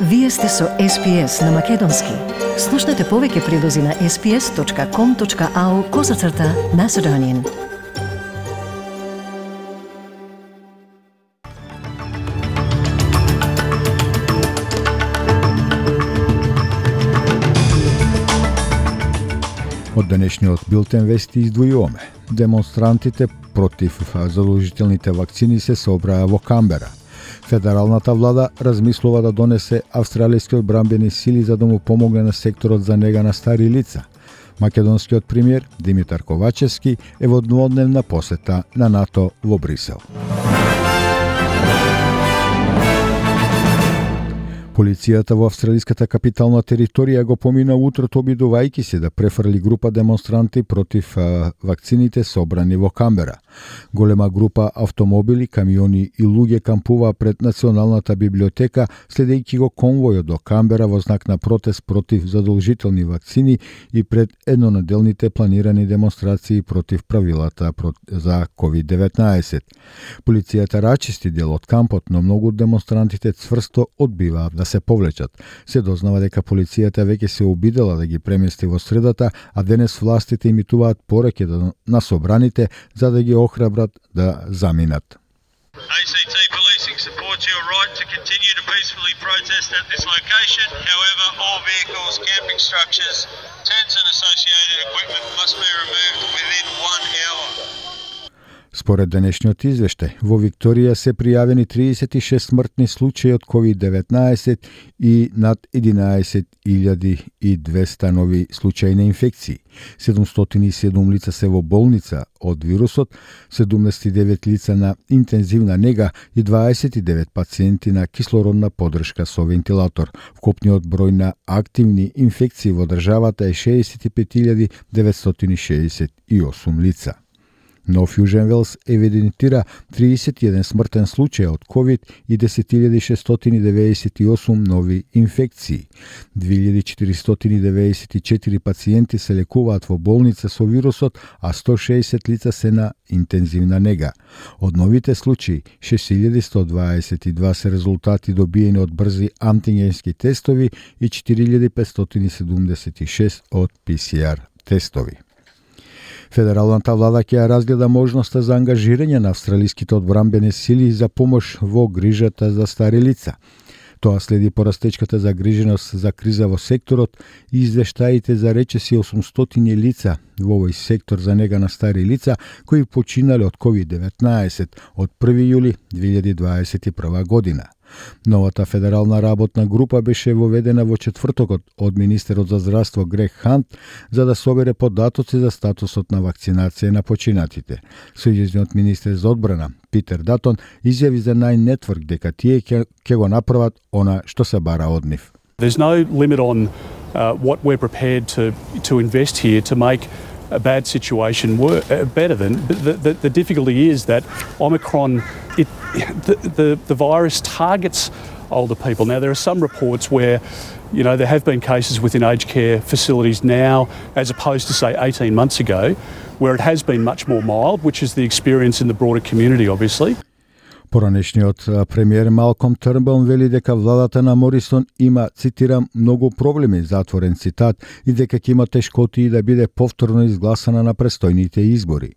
Вие сте со SPS на Македонски. Слушнете повеќе прилози на sps.com.au козацрта на Седонин. Од денешниот билтен вести издвојуваме. Демонстрантите против задолжителните вакцини се собраа во Камбера. Федералната влада размислува да донесе австралискиот брамбени сили за да му помогне на секторот за нега на стари лица. Македонскиот премиер Димитар Ковачевски е во дводневна посета на НАТО во Брисел. Полицијата во австралиската капитална територија го помина утрото обидувајќи се да префрли група демонстранти против а, вакцините собрани во Камбера. Голема група автомобили, камиони и луѓе кампуваа пред Националната библиотека следејќи го конвојот до Камбера во знак на протест против задолжителни вакцини и пред еднонаделните планирани демонстрации против правилата за COVID-19. Полицијата рачисти дел од кампот, но многу од демонстрантите цврсто одбиваат да се повлечат. Се дознава дека полицијата веќе се обидела да ги премести во средата, а денес властите имитуваат пораке на собраните за да ги охрабрат да заминат. ACT policing supports your right to continue to peacefully protest at this location. However, all vehicles, camping structures, tents and associated equipment must be removed within one hour. Според денешниот извештај, во Викторија се пријавени 36 смртни случаи од COVID-19 и над 11.200 нови случаи на инфекции. 707 лица се во болница од вирусот, 79 лица на интензивна нега и 29 пациенти на кислородна подршка со вентилатор. Вкупниот број на активни инфекции во државата е 65.968 лица. Но Фјужен Велс евидентира 31 смртен случај од COVID и 10.698 нови инфекции. 2494 пациенти се лекуваат во болница со вирусот, а 160 лица се на интензивна нега. Од новите случаи, 6122 се резултати добиени од брзи антигенски тестови и 4576 од ПСР тестови. Федералната влада ќе разгледа можноста за ангажирање на австралиските одбрамбени сили за помош во грижата за стари лица. Тоа следи порастечката загриженост за криза во секторот и извештаите за речеси 800 лица во овој сектор за нега на стари лица кои починале од COVID-19 од 1 јули 2021 година. Новата федерална работна група беше воведена во четвртокот од министерот за здравство Грег Хант за да собере податоци за статусот на вакцинација на починатите. Сојузниот министер за одбрана Питер Датон изјави за најнетворк дека тие ќе го направат она што се бара од нив. There's no limit on uh, what we're prepared to to invest here to make a bad situation wor- uh, better than. The, the, the, difficulty is that Omicron, it, the, the, the virus targets older people. Now, there are some reports where, you know, there have been cases within aged care facilities now, as opposed to, say, 18 months ago, where it has been much more mild, which is the experience in the broader community, obviously. Поранешниот премиер Малком Трнбаун вели дека владата на Морисон има, цитирам, многу проблеми, затворен цитат, и дека ќе има тешкоти да биде повторно изгласана на престојните избори.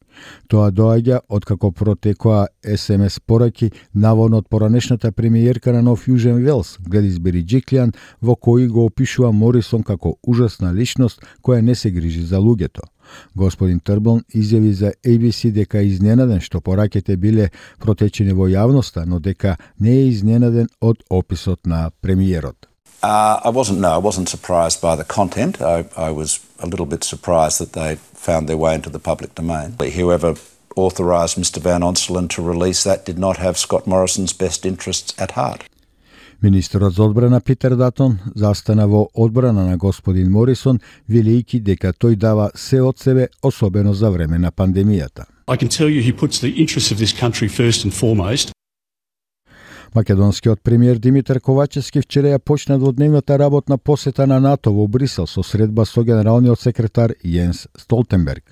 Тоа доаѓа од како протекоа СМС пораки наводно од поранешната премиерка на Нов Јужен Велс, Гледис Бериджиклиан, во кои го опишува Морисон како ужасна личност која не се грижи за луѓето. Господин Трбон изјави за ABC дека е изненаден што пораките биле протечени во јавноста, но дека не е изненаден од описот на премиерот. Uh, I wasn't. No, I wasn't surprised by the content. I, I was a little bit surprised that they found their way into the public domain. Whoever authorised Mr Van Onselen to release that did not have Scott Morrison's best interests at heart. Министерот за одбрана Питер Датон застана во одбрана на господин Морисон, велејќи дека тој дава се од себе, особено за време на пандемијата. I can tell you he puts the interests of this country first and foremost. Македонскиот премиер Димитар Ковачевски вчера ја почна дводневната работна посета на НАТО во Брисел со средба со генералниот секретар Јенс Столтенберг.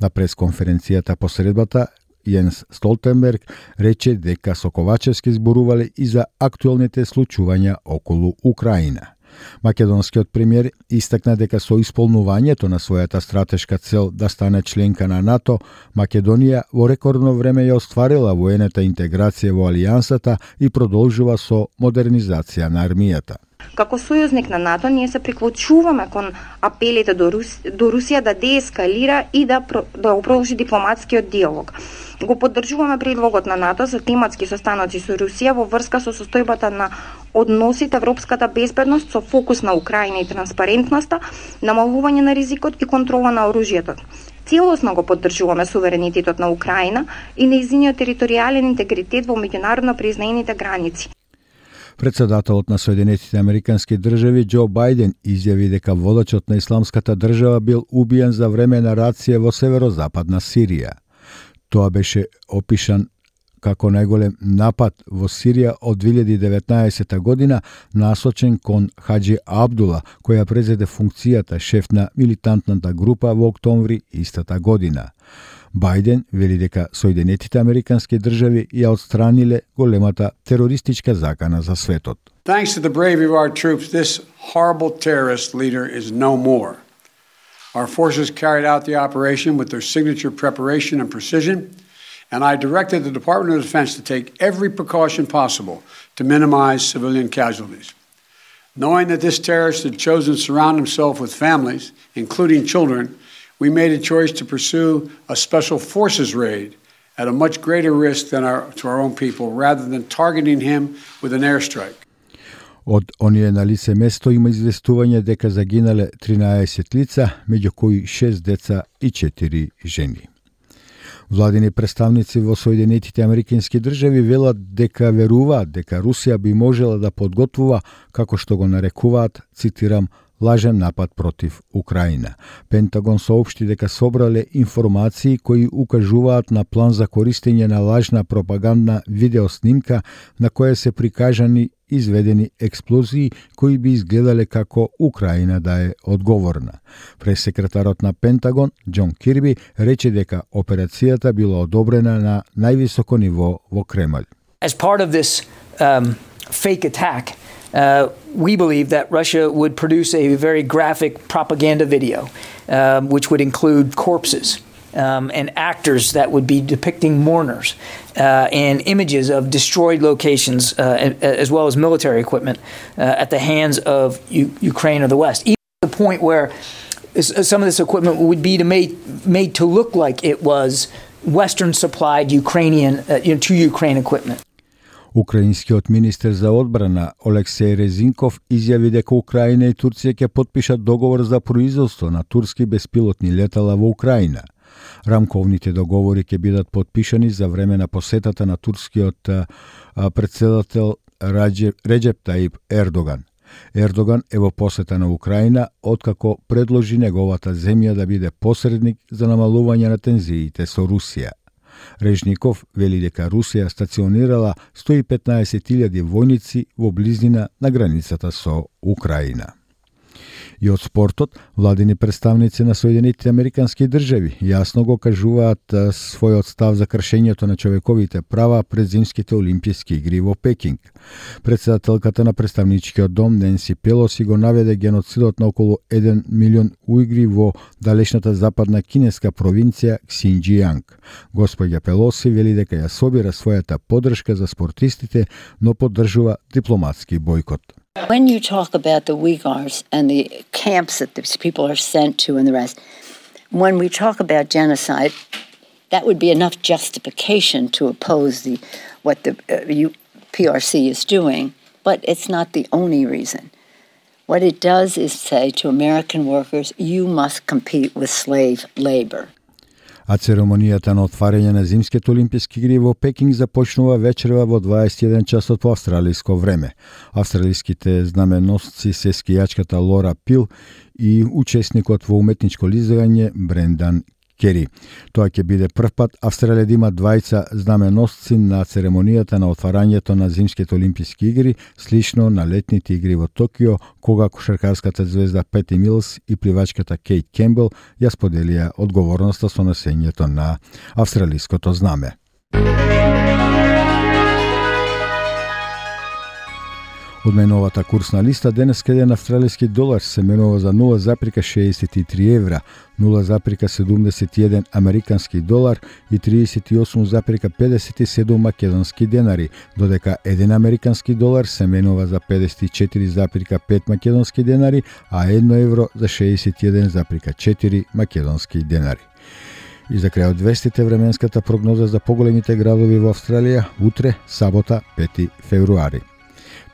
На пресконференцијата по средбата Јенс Столтенберг рече дека со Ковачевски зборувале и за актуелните случувања околу Украина. Македонскиот премиер истакна дека со исполнувањето на својата стратешка цел да стане членка на НАТО, Македонија во рекордно време ја остварила воената интеграција во алијансата и продолжува со модернизација на армијата. Како сојузник на НАТО, ние се приклучуваме кон апелите до, Рус... до Русија да деескалира и да, да продолжи дипломатскиот диалог. Го поддржуваме предлогот на НАТО за тематски состаноци со Русија во врска со состојбата на односите европската безбедност со фокус на Украина и транспарентноста, намалување на ризикот и контрола на оружјето. Целосно го поддржуваме суверенитетот на Украина и неизиниот територијален интегритет во меѓународно признаените граници. Председателот на Соединетите Американски држави Џо Бајден изјави дека водачот на исламската држава бил убиен за време на рација во северозападна Сирија. Тоа беше опишан како најголем напад во Сирија од 2019 година насочен кон Хаджи Абдула, која презеде функцијата шеф на милитантната група во октомври истата година. Бајден вели дека Соединетите Американски држави ја отстраниле големата терористичка закана за светот. Thanks to the bravery of our troops, this horrible terrorist leader is no more. Our forces carried out the operation with their signature preparation and precision, and I directed the Department of Defense to take every precaution possible to minimize civilian casualties. Knowing that this terrorist had chosen to surround himself with families, including children, we made a choice to pursue a special forces raid at a much greater risk than our, to our own people rather than targeting him with an airstrike. Од оние на лице место има известување дека загинале 13 лица, меѓу кои 6 деца и 4 жени. Владини представници во Соединетите Американски држави велат дека веруваат дека Русија би можела да подготвува, како што го нарекуваат, цитирам, лажен напад против Украина. Пентагон соопшти дека собрале информации кои укажуваат на план за користење на лажна пропагандна видеоснимка на која се прикажани изведени експлозии кои би изгледале како Украина да е одговорна. Пресекретарот на Пентагон, Џон Кирби, рече дека операцијата била одобрена на највисоко ниво во Кремљ. As part of this um, fake attack, uh, we believe that Russia would produce a very graphic propaganda video, um, which would include corpses um, and actors that would be depicting mourners uh, and images of destroyed locations uh, as well as military equipment uh, at the hands of U- Ukraine or the West. Even to the point where some of this equipment would be to made, made to look like it was Western supplied Ukrainian uh, you know, to Ukraine equipment. Украинскиот министер за одбрана Олексеј Резинков изјави дека Украина и Турција ќе подпишат договор за производство на турски беспилотни летала во Украина – Рамковните договори ќе бидат подпишани за време на посетата на турскиот председател Реджеп Таип Ердоган. Ердоган е во посета на Украина откако предложи неговата земја да биде посредник за намалување на тензиите со Русија. Режников вели дека Русија стационирала 115.000 војници во близина на границата со Украина. И од спортот, владини представници на Соединетите Американски држави јасно го кажуваат својот став за кршењето на човековите права пред зимските олимписки игри во Пекинг. Председателката на представничкиот дом Ненси Пелоси го наведе геноцидот на околу 1 милион уигри во далечната западна кинеска провинција Ксинџијанг. Господја Пелоси вели дека ја собира својата поддршка за спортистите, но поддржува дипломатски бойкот. When you talk about the Uyghurs and the camps that these people are sent to and the rest, when we talk about genocide, that would be enough justification to oppose the what the uh, PRC is doing, but it's not the only reason. What it does is say to American workers, you must compete with slave labor. А церемонијата на отварање на зимските олимписки игри во Пекинг започнува вечерва во 21 часот по австралиско време. Австралиските знаменосци се скијачката Лора Пил и учесникот во уметничко лизање Брендан Кери. Тоа ќе биде прв пат Австралија да има двајца знаменосци на церемонијата на отварањето на зимските олимписки игри, слично на летните игри во Токио, кога кошаркарската звезда Пети Милс и пливачката Кейт Кембл ја споделија одговорноста со носењето на австралиското знаме. Од најновата курсна листа денес каде австралиски долар се менува за 0,63 евра, 0,71 американски долар и 38,57 македонски денари, додека 1 американски долар се менува за 54,5 македонски денари, а 1 евро за 61,4 македонски денари. И за крај од 200 временската прогноза за поголемите градови во Австралија утре, сабота, 5 февруари.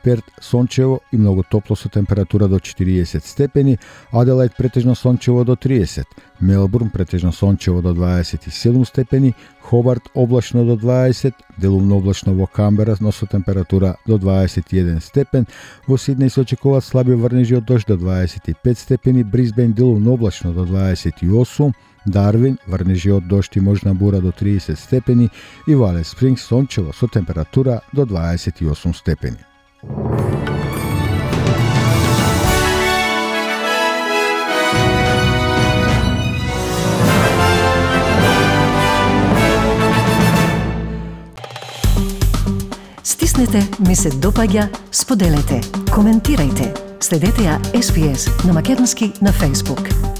Перт сончево и многу топло со температура до 40 степени, Аделајд претежно сончево до 30, Мелбурн претежно сончево до 27 степени, Хобарт облачно до 20, делумно облачно во Камбера, но со температура до 21 степен, во Сиднеј се очекуваат слаби врнежи од дожд до 25 степени, Брисбен делумно облачно до 28, Дарвин, врнежи од дошти можна бура до 30 степени и Вале Спрингс сончево со температура до 28 степени. Стиснете, ми се допаѓа, споделете, коментирајте. Следете ја SPS на Македонски на Facebook.